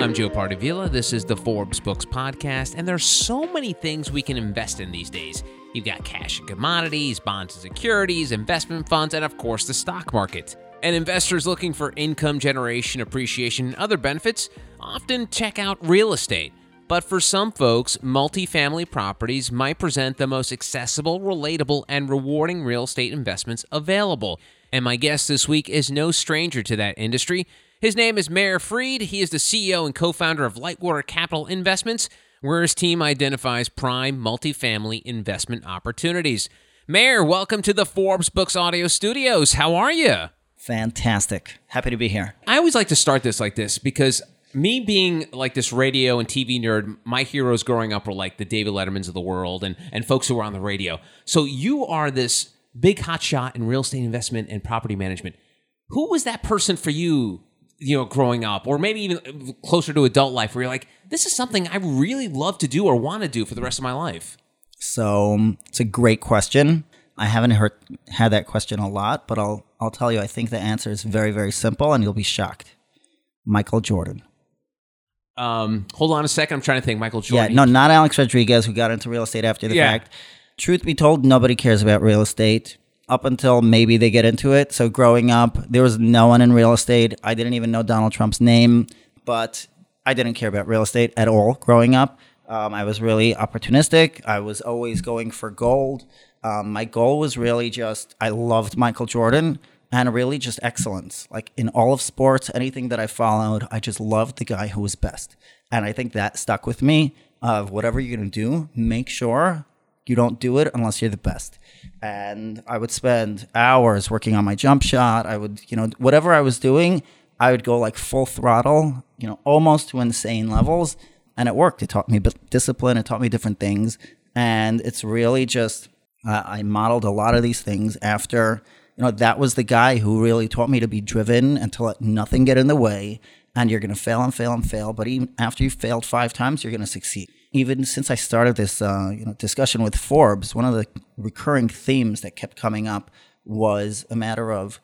I'm Joe Pardavila. This is the Forbes Books Podcast, and there's so many things we can invest in these days. You've got cash and commodities, bonds and securities, investment funds, and of course the stock market. And investors looking for income generation, appreciation, and other benefits often check out real estate. But for some folks, multifamily properties might present the most accessible, relatable, and rewarding real estate investments available. And my guest this week is no stranger to that industry. His name is Meir Fried. He is the CEO and co founder of Lightwater Capital Investments, where his team identifies prime multifamily investment opportunities. Meir, welcome to the Forbes Books Audio Studios. How are you? Fantastic. Happy to be here. I always like to start this like this because me being like this radio and TV nerd, my heroes growing up were like the David Lettermans of the world and, and folks who were on the radio. So you are this big hotshot in real estate investment and property management. Who was that person for you you know, growing up, or maybe even closer to adult life, where you're like, this is something I really love to do or want to do for the rest of my life? So um, it's a great question. I haven't heard had that question a lot, but I'll I'll tell you. I think the answer is very very simple, and you'll be shocked. Michael Jordan. Um, hold on a second. I'm trying to think. Michael Jordan. Yeah, no, not Alex Rodriguez, who got into real estate after the Yeah. fact. Truth be told, nobody cares about real estate up until maybe they get into it. So growing up, there was no one in real estate. I didn't even know Donald Trump's name, but I didn't care about real estate at all growing up. Um, I was really opportunistic. I was always going for gold. Um, my goal was really just I loved Michael Jordan and really just excellence. Like in all of sports, anything that I followed, I just loved the guy who was best. And I think that stuck with me of whatever you're going to do, make sure you don't do it unless you're the best. And I would spend hours working on my jump shot. I would, you know, whatever I was doing, I would go like full throttle, you know, almost to insane levels. And it worked. It taught me discipline. It taught me different things. And it's really just, uh, I modeled a lot of these things after, you know, that was the guy who really taught me to be driven and to let nothing get in the way. And you're going to fail and fail and fail. But even after you failed five times, you're going to succeed even since I started this uh, you know discussion with Forbes, one of the recurring themes that kept coming up was a matter of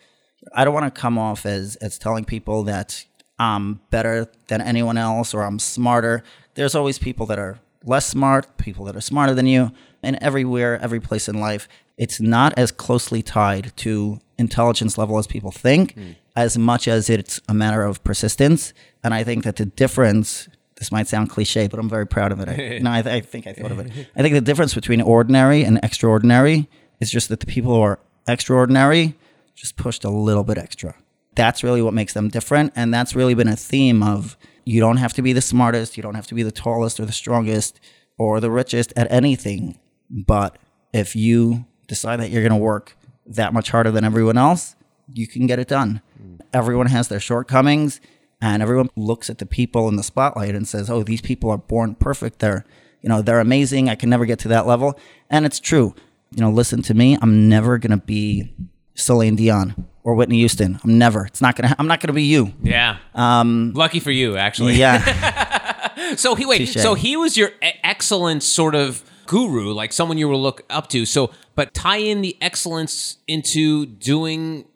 I don't want to come off as as telling people that I'm better than anyone else or I'm smarter. There's always people that are less smart, people that are smarter than you, and everywhere, every place in life, it's not as closely tied to intelligence level as people think, as much as it's a matter of persistence. And I think that the difference this might sound cliche, but I'm very proud of it. I, no, I, I think I thought of it. I think the difference between ordinary and extraordinary is just that the people who are extraordinary just pushed a little bit extra. That's really what makes them different. And that's really been a theme of you don't have to be the smartest, you don't have to be the tallest or the strongest or the richest at anything. But if you decide that you're going to work that much harder than everyone else, you can get it done. Mm. Everyone has their shortcomings and everyone looks at the people in the spotlight and says, "Oh, these people are born perfect. They're, you know, they're amazing. I can never get to that level." And it's true. You know, listen to me. I'm never gonna be Celine Dion or Whitney Houston. I'm never. It's not gonna. I'm not gonna be you. Yeah. Um, Lucky for you, actually. Yeah. So he wait. Touche. So he was your excellent sort of guru, like someone you were look up to. So, but tie in the excellence into doing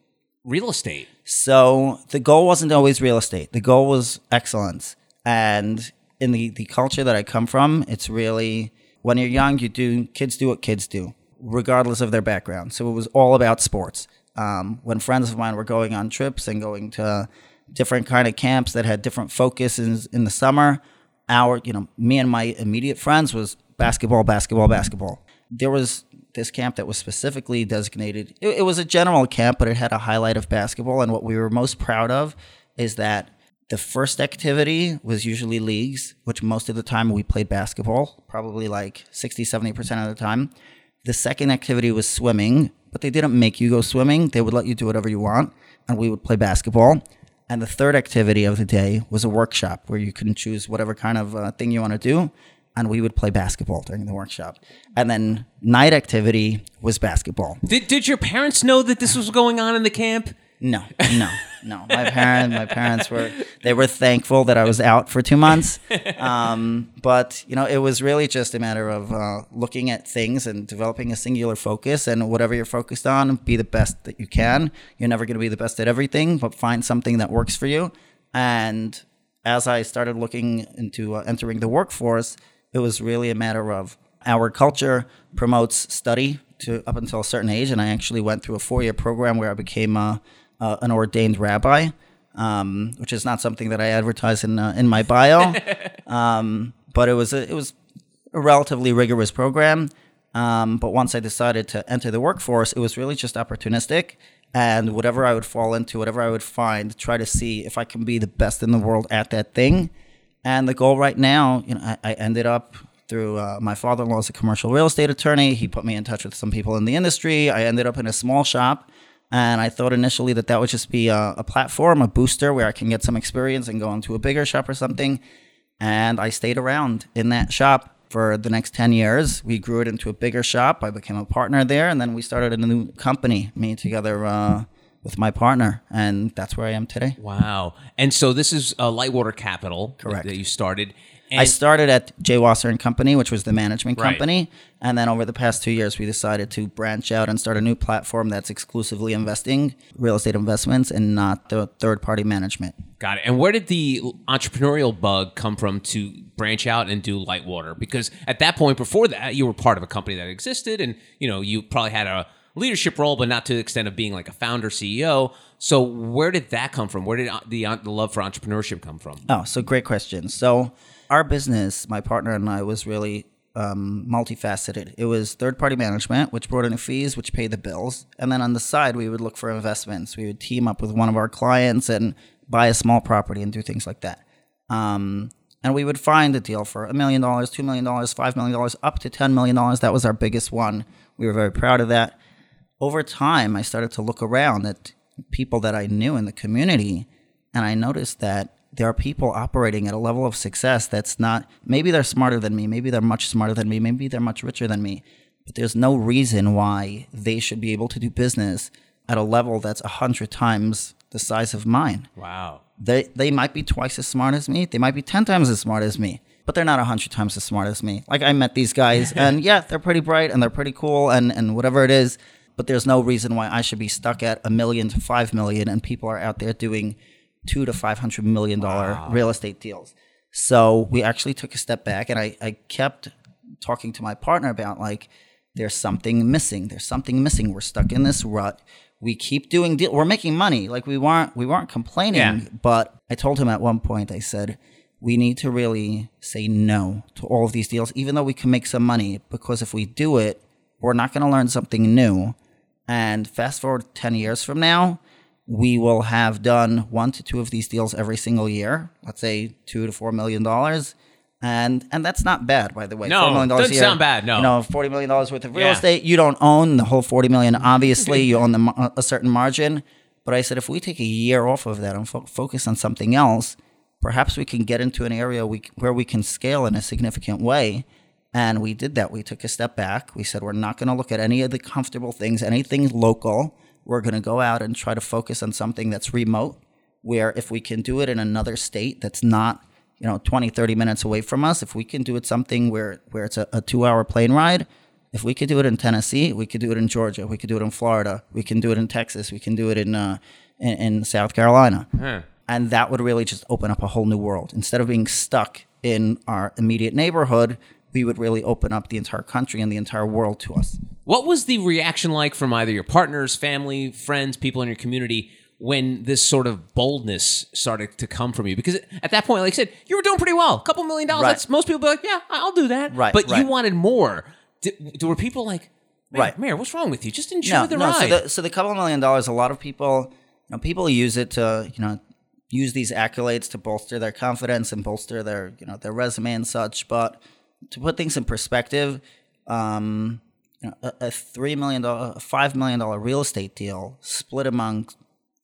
real estate. So the goal wasn't always real estate. The goal was excellence. And in the, the culture that I come from, it's really when you're young, you do kids do what kids do, regardless of their background. So it was all about sports. Um, when friends of mine were going on trips and going to different kind of camps that had different focuses in the summer, our you know me and my immediate friends was basketball, basketball, basketball. There was this camp that was specifically designated. It, it was a general camp, but it had a highlight of basketball. And what we were most proud of is that the first activity was usually leagues, which most of the time we played basketball, probably like 60, 70% of the time. The second activity was swimming, but they didn't make you go swimming. They would let you do whatever you want, and we would play basketball. And the third activity of the day was a workshop where you can choose whatever kind of uh, thing you want to do. And we would play basketball during the workshop. And then night activity was basketball. Did Did your parents know that this was going on in the camp? No, no, no. My parents, my parents were they were thankful that I was out for two months. Um, but you know, it was really just a matter of uh, looking at things and developing a singular focus. And whatever you're focused on, be the best that you can. You're never going to be the best at everything, but find something that works for you. And as I started looking into uh, entering the workforce, it was really a matter of our culture promotes study to up until a certain age, and I actually went through a four-year program where I became uh, uh, an ordained rabbi, um, which is not something that I advertise in uh, in my bio, um, but it was a, it was a relatively rigorous program. Um, but once I decided to enter the workforce, it was really just opportunistic. And whatever I would fall into, whatever I would find, try to see if I can be the best in the world at that thing. And the goal right now, you know, I, I ended up through uh, my father-in-law is a commercial real estate attorney. He put me in touch with some people in the industry. I ended up in a small shop, and I thought initially that that would just be a, a platform, a booster where I can get some experience and go into a bigger shop or something. And I stayed around in that shop for the next 10 years. We grew it into a bigger shop. I became a partner there, and then we started a new company, me together uh, with my partner, and that's where I am today. Wow. And so this is uh, Lightwater Capital Correct. that you started. I started at Jay Wasser and Company, which was the management Right. company, and then over the past two years, we decided to branch out and start a new platform that's exclusively investing real estate investments and not the third-party management. got it. And where did the entrepreneurial bug come from to branch out and do Lightwater? Because at that point, before that, you were part of a company that existed, and you know you probably had a leadership role, but not to the extent of being like a founder CEO. So where did that come from? Where did uh, the the love for entrepreneurship come from? Oh, so great question. So our business, my partner and I, was really um, multifaceted. It was third-party management, which brought in fees, which paid the bills, and then on the side, we would look for investments. We would team up with one of our clients and buy a small property and do things like that. Um, and we would find a deal for a million dollars, two million dollars, five million dollars, up to ten million dollars. That was our biggest one. We were very proud of that. Over time, I started to look around at people that I knew in the community, and I noticed that there are people operating at a level of success that's not. Maybe they're smarter than me. Maybe they're much smarter than me. Maybe they're much richer than me. But there's no reason why they should be able to do business at a level that's a hundred times the size of mine. Wow. They they might be twice as smart as me. They might be ten times as smart as me, but they're not a hundred times as smart as me. Like I met these guys, and yeah, they're pretty bright and they're pretty cool and and whatever it is. But there's no reason why I should be stuck at a million to five million, and people are out there doing two to five hundred million dollar real estate deals. So we actually took a step back, and I I kept talking to my partner about like there's something missing. There's something missing. We're stuck in this rut. We keep doing deal. We're making money. Like we weren't we weren't complaining. Yeah. But I told him at one point. I said we need to really say no to all of these deals, even though we can make some money. Because if we do it, we're not going to learn something new. And fast forward ten years from now, we will have done one to two of these deals every single year. Let's say two to four million dollars. And and that's not bad, by the way. No, $4 million doesn't a year, sound bad, no. you know, forty million dollars worth of real Yeah. estate. You don't own the whole forty million. Obviously, you own the, uh, a certain margin. But I said if we take a year off of that and fo- focus on something else, perhaps we can get into an area we, where we can scale in a significant way. And we did that. We took a step back. We said we're not going to look at any of the comfortable things, anything local. We're going to go out and try to focus on something that's remote, where if we can do it in another state that's not you know 20 30 minutes away from us if we can do it something where where it's a, a two hour plane ride if we could do it in tennessee we could do it in georgia we could do it in florida we can do it in texas we can do it in uh, in, in south carolina and that would really just open up a whole new world instead of being stuck in our immediate neighborhood we would really open up the entire country and the entire world to us What was the reaction like from either your partners, family, friends, people in your community when this sort of boldness started to come from you? Because at that point, like I said, you were doing pretty well. A couple million dollars. Right. That's most people be like, yeah, I'll do that. Right, But you wanted more. Did, were people like, Meir, Right. Meir, what's wrong with you? Just enjoy the no. ride. So the, so the couple million dollars, a lot of people, you know, people use it to, you know, use these accolades to bolster their confidence and bolster their, you know, their resume and such. But to put things in perspective, um, a, a three million dollar, five million dollar real estate deal split among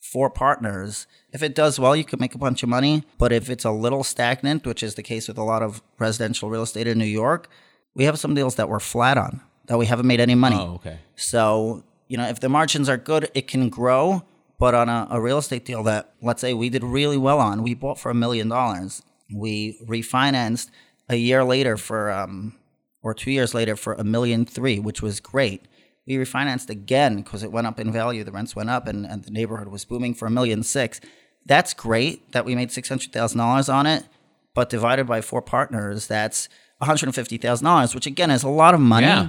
four partners. If it does well, you could make a bunch of money. But if it's a little stagnant, which is the case with a lot of residential real estate in New York, we have some deals that we're flat on that we haven't made any money. oh, okay. So, you know, if the margins are good, it can grow. But on a, a real estate deal that, let's say, we did really well on, we bought for a million dollars. We refinanced a year later for, um, or two years later for a million three, which was great. We refinanced again because it went up in value. The rents went up and, and the neighborhood was booming for a million six. that's great that we made six hundred thousand dollars on it, but divided by four partners, that's one hundred and fifty thousand dollars, which again is a lot of money. Yeah.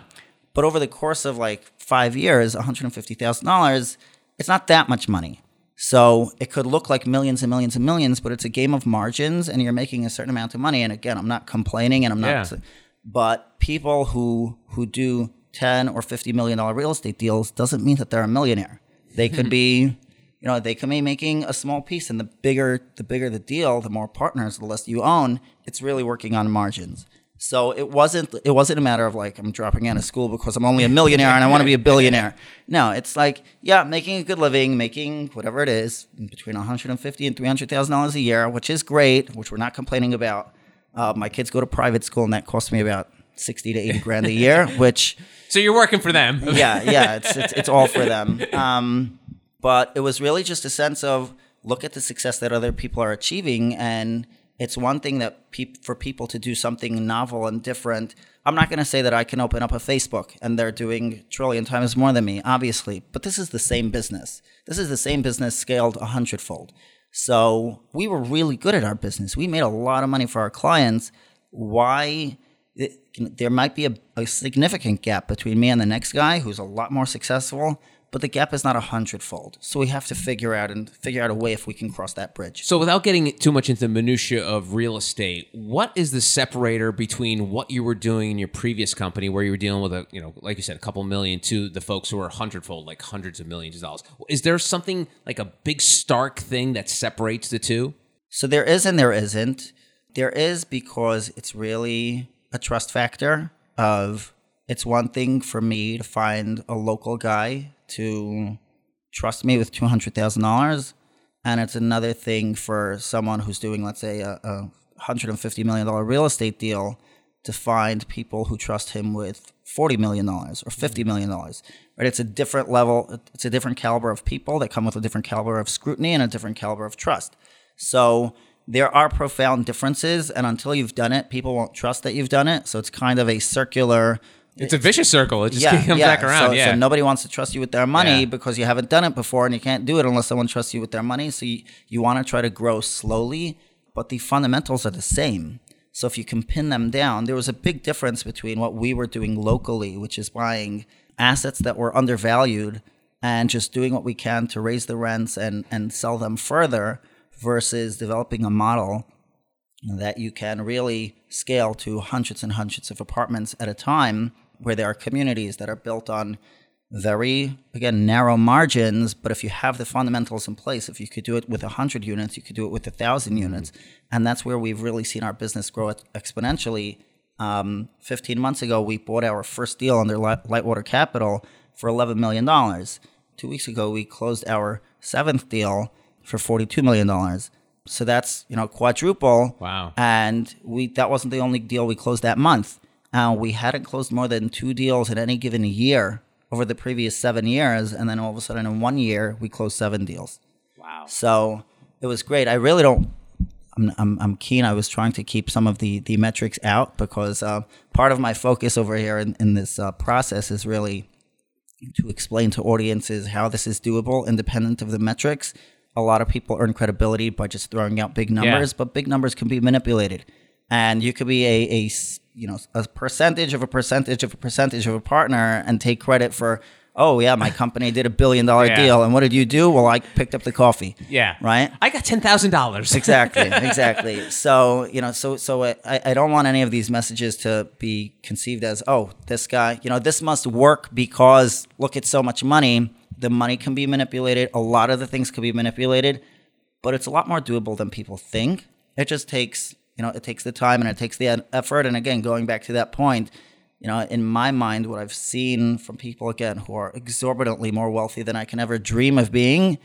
But over the course of like five years, one hundred and fifty thousand dollars, it's not that much money. So it could look like millions and millions and millions, but it's a game of margins, and you're making a certain amount of money. And again, I'm not complaining, and I'm not. Yeah. But people who who do ten or fifty million dollar real estate deals doesn't mean that they're a millionaire. They could be, you know, they could be making a small piece, and the bigger the bigger the deal, the more partners, the less you own. It's really working on margins. So it wasn't it wasn't a matter of like I'm dropping out of school because I'm only a millionaire and I want to be a billionaire. No, it's like yeah, making a good living, making whatever it is between 150 and 300 thousand dollars a year, which is great, which we're not complaining about. Uh, my kids go to private school and that costs me about 60 to 80 grand a year, which So you're working for them. yeah, yeah, it's, it's it's all for them. Um, but it was really just a sense of look at the success that other people are achieving, and it's one thing that peop- for people to do something novel and different. I'm not going to say that I can open up a Facebook and they're doing trillion times more than me, obviously, but this is the same business. This is the same business scaled a hundredfold. So we were really good at our business. We made a lot of money for our clients. Why? it- there might be a, a significant gap between me and the next guy who's a lot more successful, but the gap is not a hundredfold. So we have to figure out and figure out a way if we can cross that bridge. So without getting too much into the minutia of real estate, what is the separator between what you were doing in your previous company where you were dealing with a, you know, like you said, a couple million to the folks who are a hundredfold, like hundreds of millions of dollars? Is there something like a big stark thing that separates the two? So there is and there isn't. There is because it's really a trust factor of it's one thing for me to find a local guy to trust me with $200,000 and it's another thing for someone who's doing let's say a, a $150 million real estate deal to find people who trust him with $40 million or $50 mm-hmm. million right it's a different level it's a different caliber of people that come with a different caliber of scrutiny and a different caliber of trust so there are profound differences, and until you've done it, people won't trust that you've done it. So it's kind of a circular. It's a vicious circle. It just Yeah, comes yeah. back around. So, yeah. so nobody wants to trust you with their money Yeah. because you haven't done it before, and you can't do it unless someone trusts you with their money. So you, you want to try to grow slowly, but the fundamentals are the same. So if you can pin them down, there was a big difference between what we were doing locally, which is buying assets that were undervalued and just doing what we can to raise the rents and, and sell them further versus developing a model that you can really scale to hundreds and hundreds of apartments at a time where there are communities that are built on very again narrow margins but if you have the fundamentals in place if you could do it with 100 units you could do it with 1000 units. And that's where we've really seen our business grow exponentially. Um, 15 months ago we bought our first deal under lightwater capital for 11 million dollars. Two weeks ago we closed our seventh deal for 42 million dollars. So that's you know quadruple. Wow. and we that wasn't the only deal we closed that month. Uh, we hadn't closed more than two deals in any given year over the previous seven years, and then all of a sudden in one year we closed seven deals. wow. So it was great. I really don't. I'm, I'm, I'm keen. I was trying to keep some of the, the metrics out because uh, part of my focus over here in, in this uh, process is really to explain to audiences how this is doable independent of the metrics. A lot of people earn credibility by just throwing out big numbers, but big numbers can be manipulated. And you could be a, a you know a percentage of a percentage of a percentage of a partner and take credit for oh yeah my company did a billion dollar Yeah. deal. And what did you do? Well I picked up the coffee. Yeah. right? I got ten thousand dollars. exactly. Exactly. So you know so so I, I don't want any of these messages to be conceived as oh this guy you know this must work because look at so much money. The money can be manipulated. A lot of the things can be manipulated but it's a lot more doable than people think. It just takes you know it takes the time and it takes the effort and again going back to that point you know in my mind what i've seen from people again who are exorbitantly more wealthy than i can ever dream of being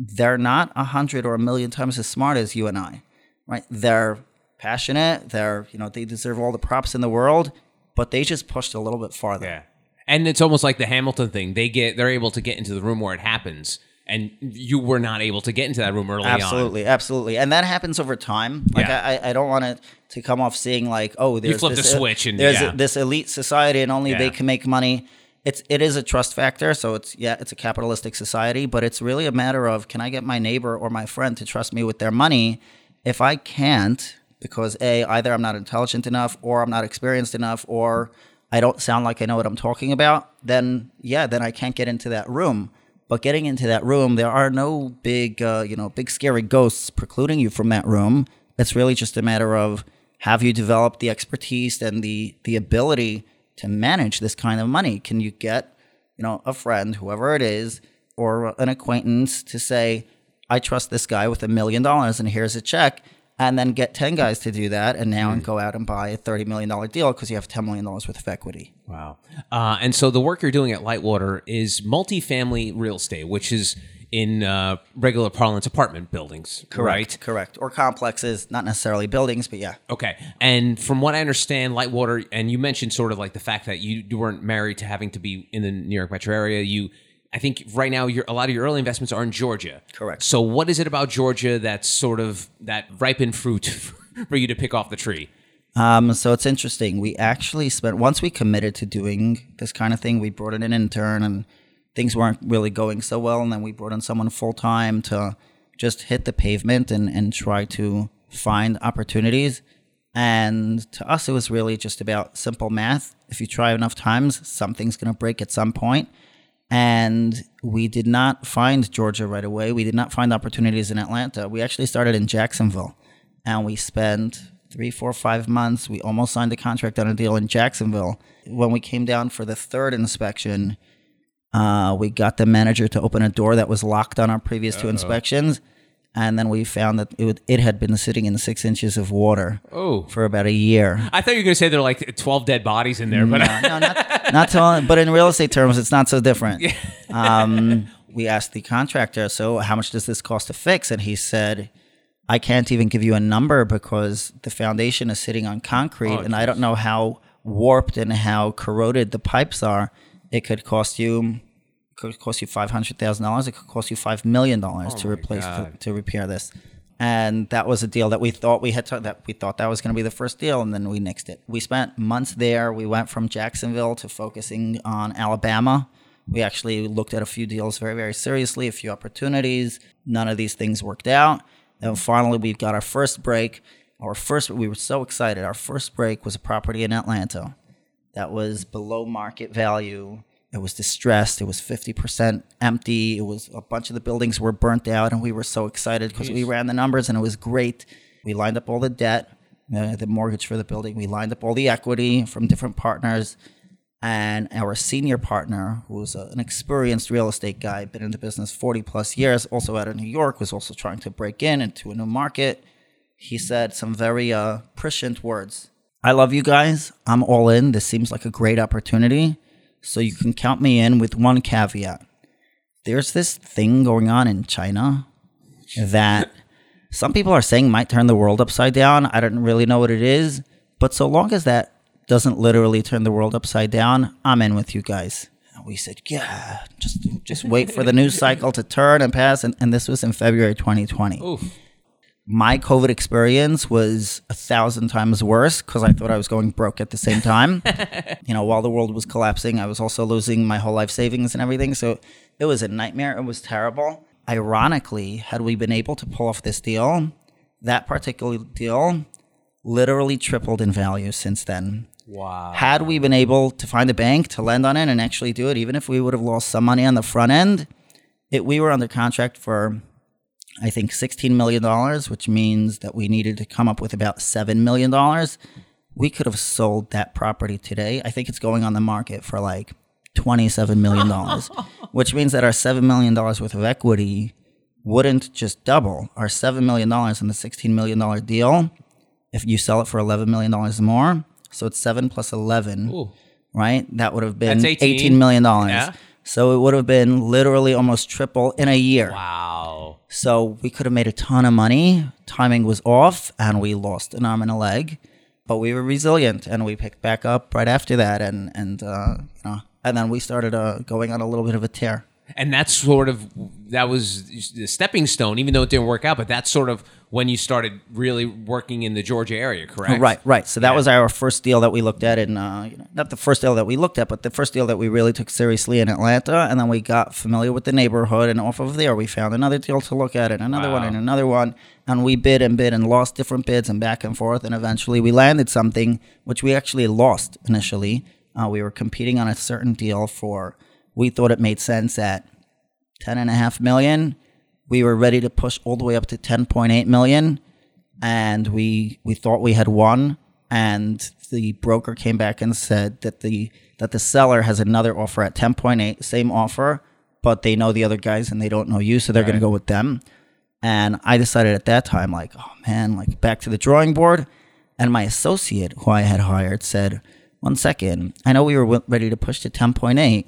they're not a hundred or a million times as smart as you and I, right? They're passionate. They're you know they deserve all the props in the world, but they just pushed a little bit farther. Yeah. And it's almost like the Hamilton thing. They get they're able to get into the room where it happens, and you were not able to get into that room early on. Absolutely, absolutely, and that happens over time. Like Yeah. I, I don't want it to come off seeing like, oh, there's flipped this, a switch and- there's yeah. this elite society and only they can make money. it's it is a trust factor. So it's yeah, it's a capitalistic society, but it's really a matter of can I get my neighbor or my friend to trust me with their money? If I can't, because a either I'm not intelligent enough, or I'm not experienced enough, or I don't sound like I know what I'm talking about, then yeah, then I can't get into that room. But getting into that room, there are no big, uh, you know, big scary ghosts precluding you from that room. It's really just a matter of have you developed the expertise and the the ability to manage this kind of money? Can you get, you know, a friend, whoever it is, or an acquaintance to say, I trust this guy with a million dollars and here's a check and then get 10 guys to do that and now and go out and buy a $30 million deal because you have $10 million worth of equity. Wow. Uh, and so the work you're doing at Lightwater is multifamily real estate, which is in uh, regular parlance apartment buildings, right? Correct. Or complexes, not necessarily buildings, but yeah. Okay. And from what I understand, Lightwater, and you mentioned sort of like the fact that you, weren't married to having to be in the New York metro area. You, I think right now, your, a lot of your early investments are in Georgia. Correct. So what is it about Georgia that's sort of that ripened fruit for you to pick off the tree? Um, so it's interesting. We actually spent once we committed to doing this kind of thing. We brought in an intern, and things weren't really going so well. And then we brought in someone full time to just hit the pavement and and try to find opportunities. And to us, it was really just about simple math. If you try enough times, something's going to break at some point. And we did not find Georgia right away. We did not find opportunities in Atlanta. We actually started in Jacksonville, and we spent three, four, five months. We almost signed a contract on a deal in Jacksonville. When we came down for the third inspection, uh, we got the manager to open a door that was locked on our previous two inspections, and then we found that it, would, it had been sitting in six inches of water Oh. for about a year. I thought you were going to say there are like 12 dead bodies in there, but no, no, not, not but in real estate terms, it's not so different. Um, we asked the contractor, so how much does this cost to fix? And he said, I can't even give you a number because the foundation is sitting on concrete, and I don't know how warped and how corroded the pipes are. It could cost you. Could cost you five hundred thousand dollars. It could cost you five million dollars to replace to, to repair this, and that was a deal that we thought we had to, that we thought that was going to be the first deal, and then we nixed it. We spent months there. We went from Jacksonville to focusing on Alabama. We actually looked at a few deals very very seriously, a few opportunities. None of these things worked out, and finally we got our first break. Our first, we were so excited. Our first break was a property in Atlanta that was below market value. It was distressed. It was 50% empty. It was a bunch of the buildings were burnt out, and we were so excited because we ran the numbers and it was great. We lined up all the debt, uh, the mortgage for the building. We lined up all the equity from different partners. And our senior partner, who's an experienced real estate guy, been in the business 40 plus years, also out of New York, was also trying to break in into a new market. He said some very uh, prescient words. I love you guys. I'm all in. This seems like a great opportunity. So you can count me in with one caveat. There's this thing going on in China that some people are saying might turn the world upside down. I don't really know what it is. But so long as that doesn't literally turn the world upside down, I'm in with you guys. And we said, yeah, just just wait for the news cycle to turn and pass. And, and this was in February 2020 Oof. my COVID experience was a thousand times worse because I thought I was going broke at the same time. you know, while the world was collapsing, I was also losing my whole life savings and everything. So it was a nightmare. It was terrible. Ironically, had we been able to pull off this deal, that particular deal literally tripled in value since then. Wow. Had we been able to find a bank to lend on it and actually do it, even if we would have lost some money on the front end, it, we were under contract for I think $16 million, which means that we needed to come up with about $7 million. We could have sold that property today. I think it's going on the market for like $27 million, which means that our $7 million worth of equity wouldn't just double. Our $7 million in the $16 million deal, if you sell it for $11 million more, so it's 7 plus 11, Ooh. right? That would have been That's 18. $18 million. Yeah. So it would have been literally almost triple in a year. Wow. So we could have made a ton of money. Timing was off, and we lost an arm and a leg, but we were resilient, and we picked back up right after that, and and uh, you know, and then we started uh, going on a little bit of a tear. And that's sort of that was the stepping stone, even though it didn't work out. But that's sort of when you started really working in the Georgia area, correct? Right, right. So that Yeah. was our first deal that we looked at in, uh, you know, not the first deal that we looked at, but the first deal that we really took seriously in Atlanta. And then we got familiar with the neighborhood, and off of there, we found another deal to look at, and another one, and another one. And we bid and bid and lost different bids and back and forth. And eventually, we landed something which we actually lost initially. Uh, we were competing on a certain deal for, we thought it made sense at ten and a half million. We were ready to push all the way up to ten point eight million, and we we thought we had won. And the broker came back and said that the that the seller has another offer at ten point eight, same offer, but they know the other guys and they don't know you, so they're going to go with them. And I decided at that time, like, oh man, like back to the drawing board. And my associate, who I had hired, said, one second, I know we were w- ready to push to 10.8,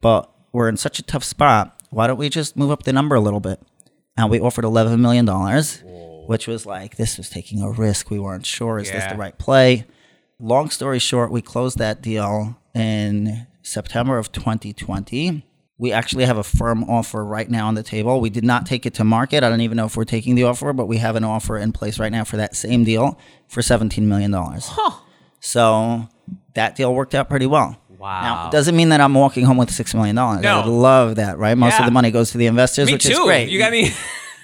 but we're in such a tough spot. Why don't we just move up the number a little bit? And we offered $11 million, which was like, this was taking a risk. We weren't sure, is this the right play? Long story short, we closed that deal in September of 2020. We actually have a firm offer right now on the table. We did not take it to market. I don't even know if we're taking the offer, but we have an offer in place right now for that same deal for $17 million. So that deal worked out pretty well. Wow. Now, it doesn't mean that I'm walking home with $6 million. I No. would love that, right? Most Yeah. of the money goes to the investors, Me which too. is great You got me.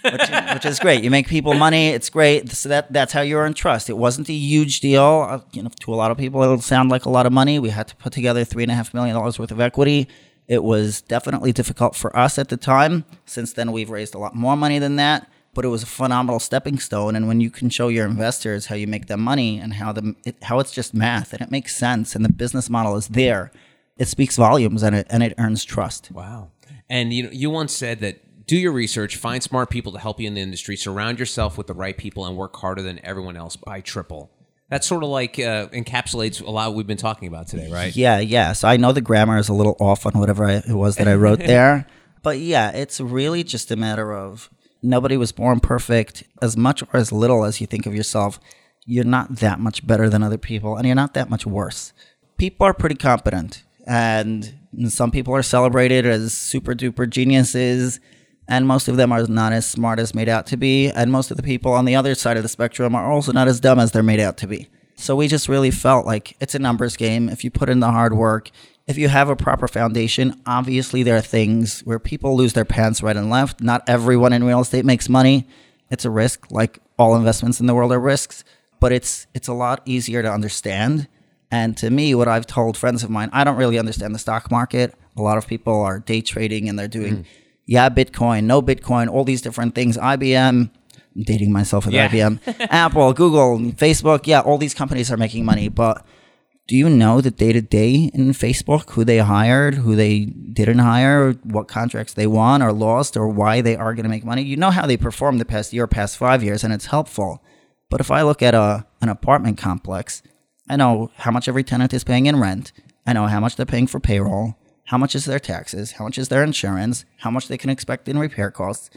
which, which is great. You make people money. It's great. So that that's how you earn trust. It wasn't a huge deal. Uh, You know, to a lot of people, it'll sound like a lot of money. We had to put together three and a half million dollars worth of equity. It was definitely difficult for us at the time. Since then, we've raised a lot more money than that. But it was a phenomenal stepping stone. And when you can show your investors how you make them money and how the it, how it's just math and it makes sense and the business model is there, it speaks volumes and it and it earns trust. Wow. And you you once said that do your research, find smart people to help you in the industry, surround yourself with the right people, and work harder than everyone else by triple. That sort of like uh, encapsulates a lot we've been talking about today, right? Yeah, yeah. So I know the grammar is a little off on whatever I, it was that I wrote there. But yeah, it's really just a matter of nobody was born perfect. As much or as little as you think of yourself, you're not that much better than other people, and you're not that much worse. People are pretty competent, and some people are celebrated as super duper geniuses, and most of them are not as smart as made out to be, and most of the people on the other side of the spectrum are also not as dumb as they're made out to be. So we just really felt like it's a numbers game. If you put in the hard work, if you have a proper foundation, obviously there are things where people lose their pants right and left. Not everyone in real estate makes money. It's a risk, like all investments in the world are risks, but it's it's a lot easier to understand. And to me, what I've told friends of mine, I don't really understand the stock market. A lot of people are day trading and they're doing, mm. yeah, Bitcoin, no Bitcoin, all these different things. IBM, I'm dating myself with Yeah. IBM, Apple, Google, Facebook, yeah, all these companies are making money. But do you know the day to day in Facebook, who they hired, who they didn't hire, what contracts they won or lost, or why they are going to make money? You know how they performed the past year, past five years, and it's helpful. But if I look at a an apartment complex, I know how much every tenant is paying in rent. I know how much they're paying for payroll, how much is their taxes, how much is their insurance, how much they can expect in repair costs.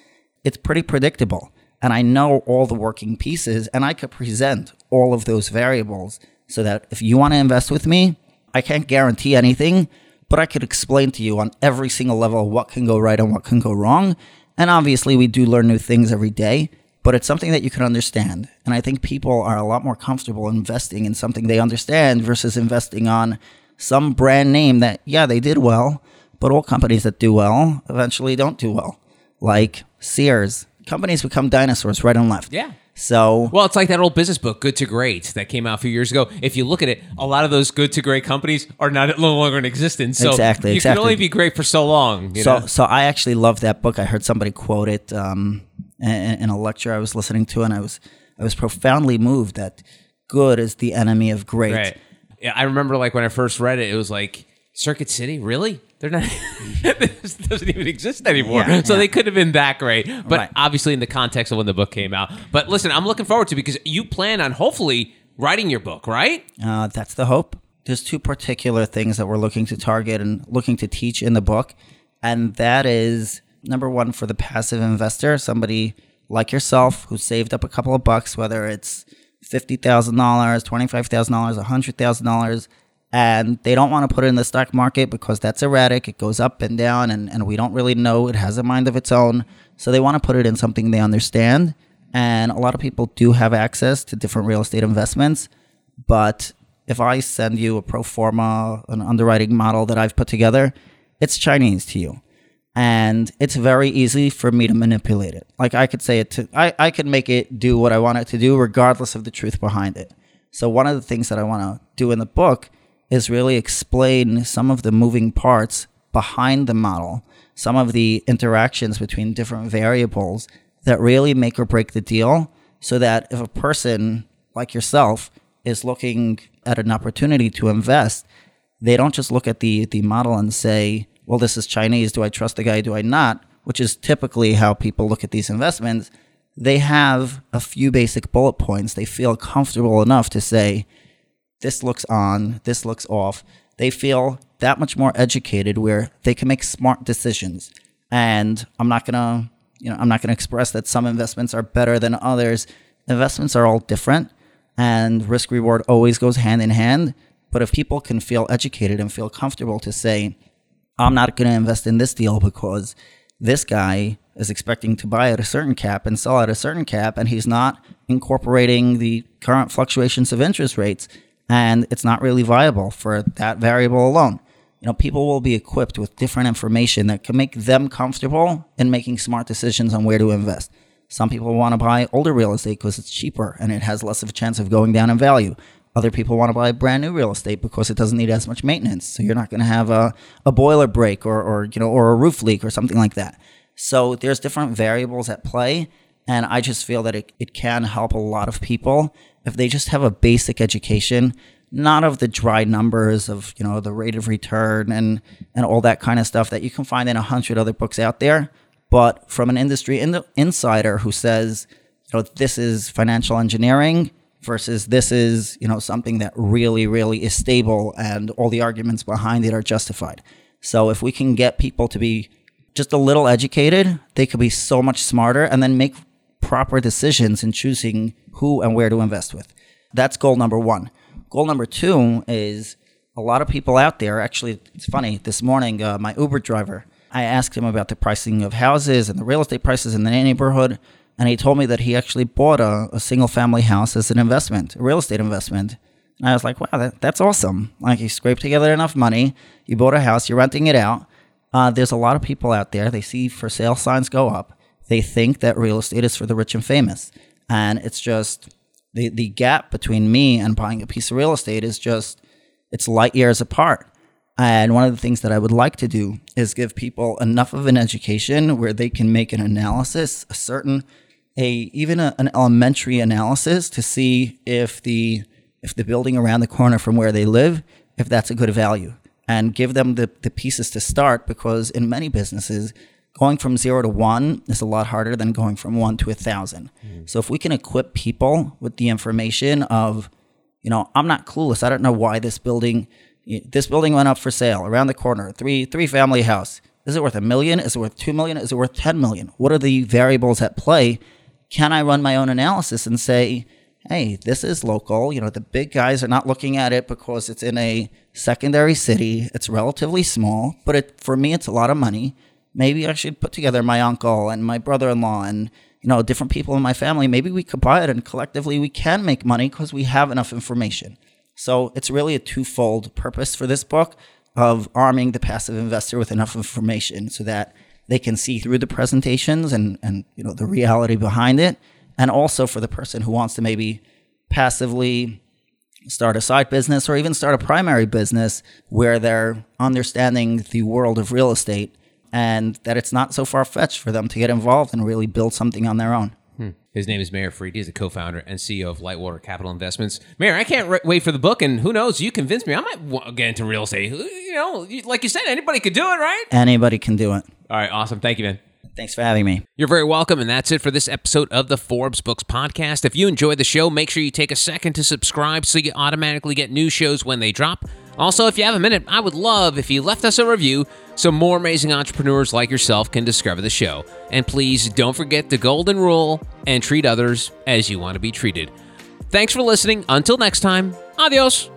It's pretty predictable. And I know all the working pieces, and I could present all of those variables so that if you want to invest with me, I can't guarantee anything, but I could explain to you on every single level what can go right and what can go wrong. And obviously, we do learn new things every day, but it's something that you can understand. And I think people are a lot more comfortable investing in something they understand versus investing on some brand name that, yeah, they did well, but all companies that do well eventually don't do well. Like Sears, companies become dinosaurs right and left. Yeah. So, Well, it's like that old business book, Good to Great, that came out a few years ago. If you look at it, a lot of those good to great companies are not no longer in existence. So Exactly, you exactly. can only be great for so long. You so, know? so I actually love that book. I heard somebody quote it um, in, in a lecture I was listening to, and I was I was profoundly moved that good is the enemy of great. Right. Yeah, I remember like when I first read it, it was like Circuit City, really? They're not. this doesn't even exist anymore. Yeah, so yeah. they could have been that great, but Right. obviously in the context of when the book came out. But listen, I'm looking forward to because you plan on hopefully writing your book, right? Uh, that's the hope. There's two particular things that we're looking to target and looking to teach in the book. And that is number one for the passive investor, somebody like yourself who saved up a couple of bucks, whether it's $50,000, $25,000, $100,000. And they don't want to put it in the stock market because that's erratic. It goes up and down, and, and we don't really know. It has a mind of its own. So they want to put it in something they understand. And a lot of people do have access to different real estate investments. But if I send you a pro forma, an underwriting model that I've put together, it's Chinese to you. And it's very easy for me to manipulate it. Like I could say it to, I, I could make it do what I want it to do, regardless of the truth behind it. So, one of the things that I want to do in the book is really explain some of the moving parts behind the model, some of the interactions between different variables that really make or break the deal. So that if a person like yourself is looking at an opportunity to invest, they don't just look at the, the model and say, well, this is Chinese. Do I trust the guy? Do I not? Which is typically how people look at these investments. They have a few basic bullet points. They feel comfortable enough to say, this looks on, this looks off. They feel that much more educated where they can make smart decisions. And I'm not to, you know, I'm not to express that some investments are better than others. Investments are all different and risk reward always goes hand in hand. But if people can feel educated and feel comfortable to say, I'm not to invest in this deal because this guy is expecting to buy at a certain cap and sell at a certain cap, and he's not incorporating the current fluctuations of interest rates, and it's not really viable for that variable alone. You know, people will be equipped with different information that can make them comfortable in making smart decisions on where to invest. Some people want to buy older real estate because it's cheaper and it has less of a chance of going down in value. Other people want to buy brand new real estate because it doesn't need as much maintenance. So you're not going to have a, a boiler break or, or, you know, or a roof leak or something like that. So there's different variables at play. And I just feel that it, it can help a lot of people if they just have a basic education, not of the dry numbers of, you know, the rate of return and, and all that kind of stuff that you can find in a hundred other books out there, but from an industry in insider who says, you know, this is financial engineering versus this is, you know, something that really, really is stable and all the arguments behind it are justified. So if we can get people to be just a little educated, they could be so much smarter and then make proper decisions in choosing who and where to invest with. That's goal number one. Goal number two is a lot of people out there. Actually, it's funny. This morning, uh, my Uber driver, I asked him about the pricing of houses and the real estate prices in the neighborhood. And he told me that he actually bought a, a single family house as an investment, a real estate investment. And I was like, wow, that, that's awesome. Like, you scraped together enough money, you bought a house, you're renting it out. Uh, there's a lot of people out there, they see for sale signs go up. They think that real estate is for the rich and famous. And it's just the, the gap between me and buying a piece of real estate is just, it's light years apart. And one of the things that I would like to do is give people enough of an education where they can make an analysis, a certain, a even a, an elementary analysis to see if the if the building around the corner from where they live, if that's a good value, and give them the, the pieces to start because in many businesses, going from zero to one is a lot harder than going from one to a thousand. Mm. So if we can equip people with the information of, you know, I'm not clueless. I don't know why this building this building went up for sale around the corner, three three family house. Is it worth a million? Is it worth two million? Is it worth ten million? What are the variables at play? Can I run my own analysis and say, hey, this is local. You know, the big guys are not looking at it because it's in a secondary city. It's relatively small, but it, for me, it's a lot of money. Maybe I should put together my uncle and my brother-in-law and you know different people in my family. Maybe we could buy it, and collectively we can make money because we have enough information. So it's really a twofold purpose for this book of arming the passive investor with enough information so that they can see through the presentations and, and you know the reality behind it. And also for the person who wants to maybe passively start a side business or even start a primary business where they're understanding the world of real estate and that it's not so far fetched for them to get involved and really build something on their own. Hmm. His name is Meir Fried. He's a co-founder and CEO of Lightwater Capital Investments. Meir, I can't re- wait for the book, and who knows? You convinced me. I might w- get into real estate. You know, like you said, anybody could do it, right? Anybody can do it. All right, awesome. Thank you, man. Thanks for having me. You're very welcome, and that's it for this episode of the Forbes Books Podcast. If you enjoyed the show, make sure you take a second to subscribe so you automatically get new shows when they drop. Also, if you have a minute, I would love if you left us a review so more amazing entrepreneurs like yourself can discover the show. And please don't forget the golden rule and treat others as you want to be treated. Thanks for listening. Until next time, adios.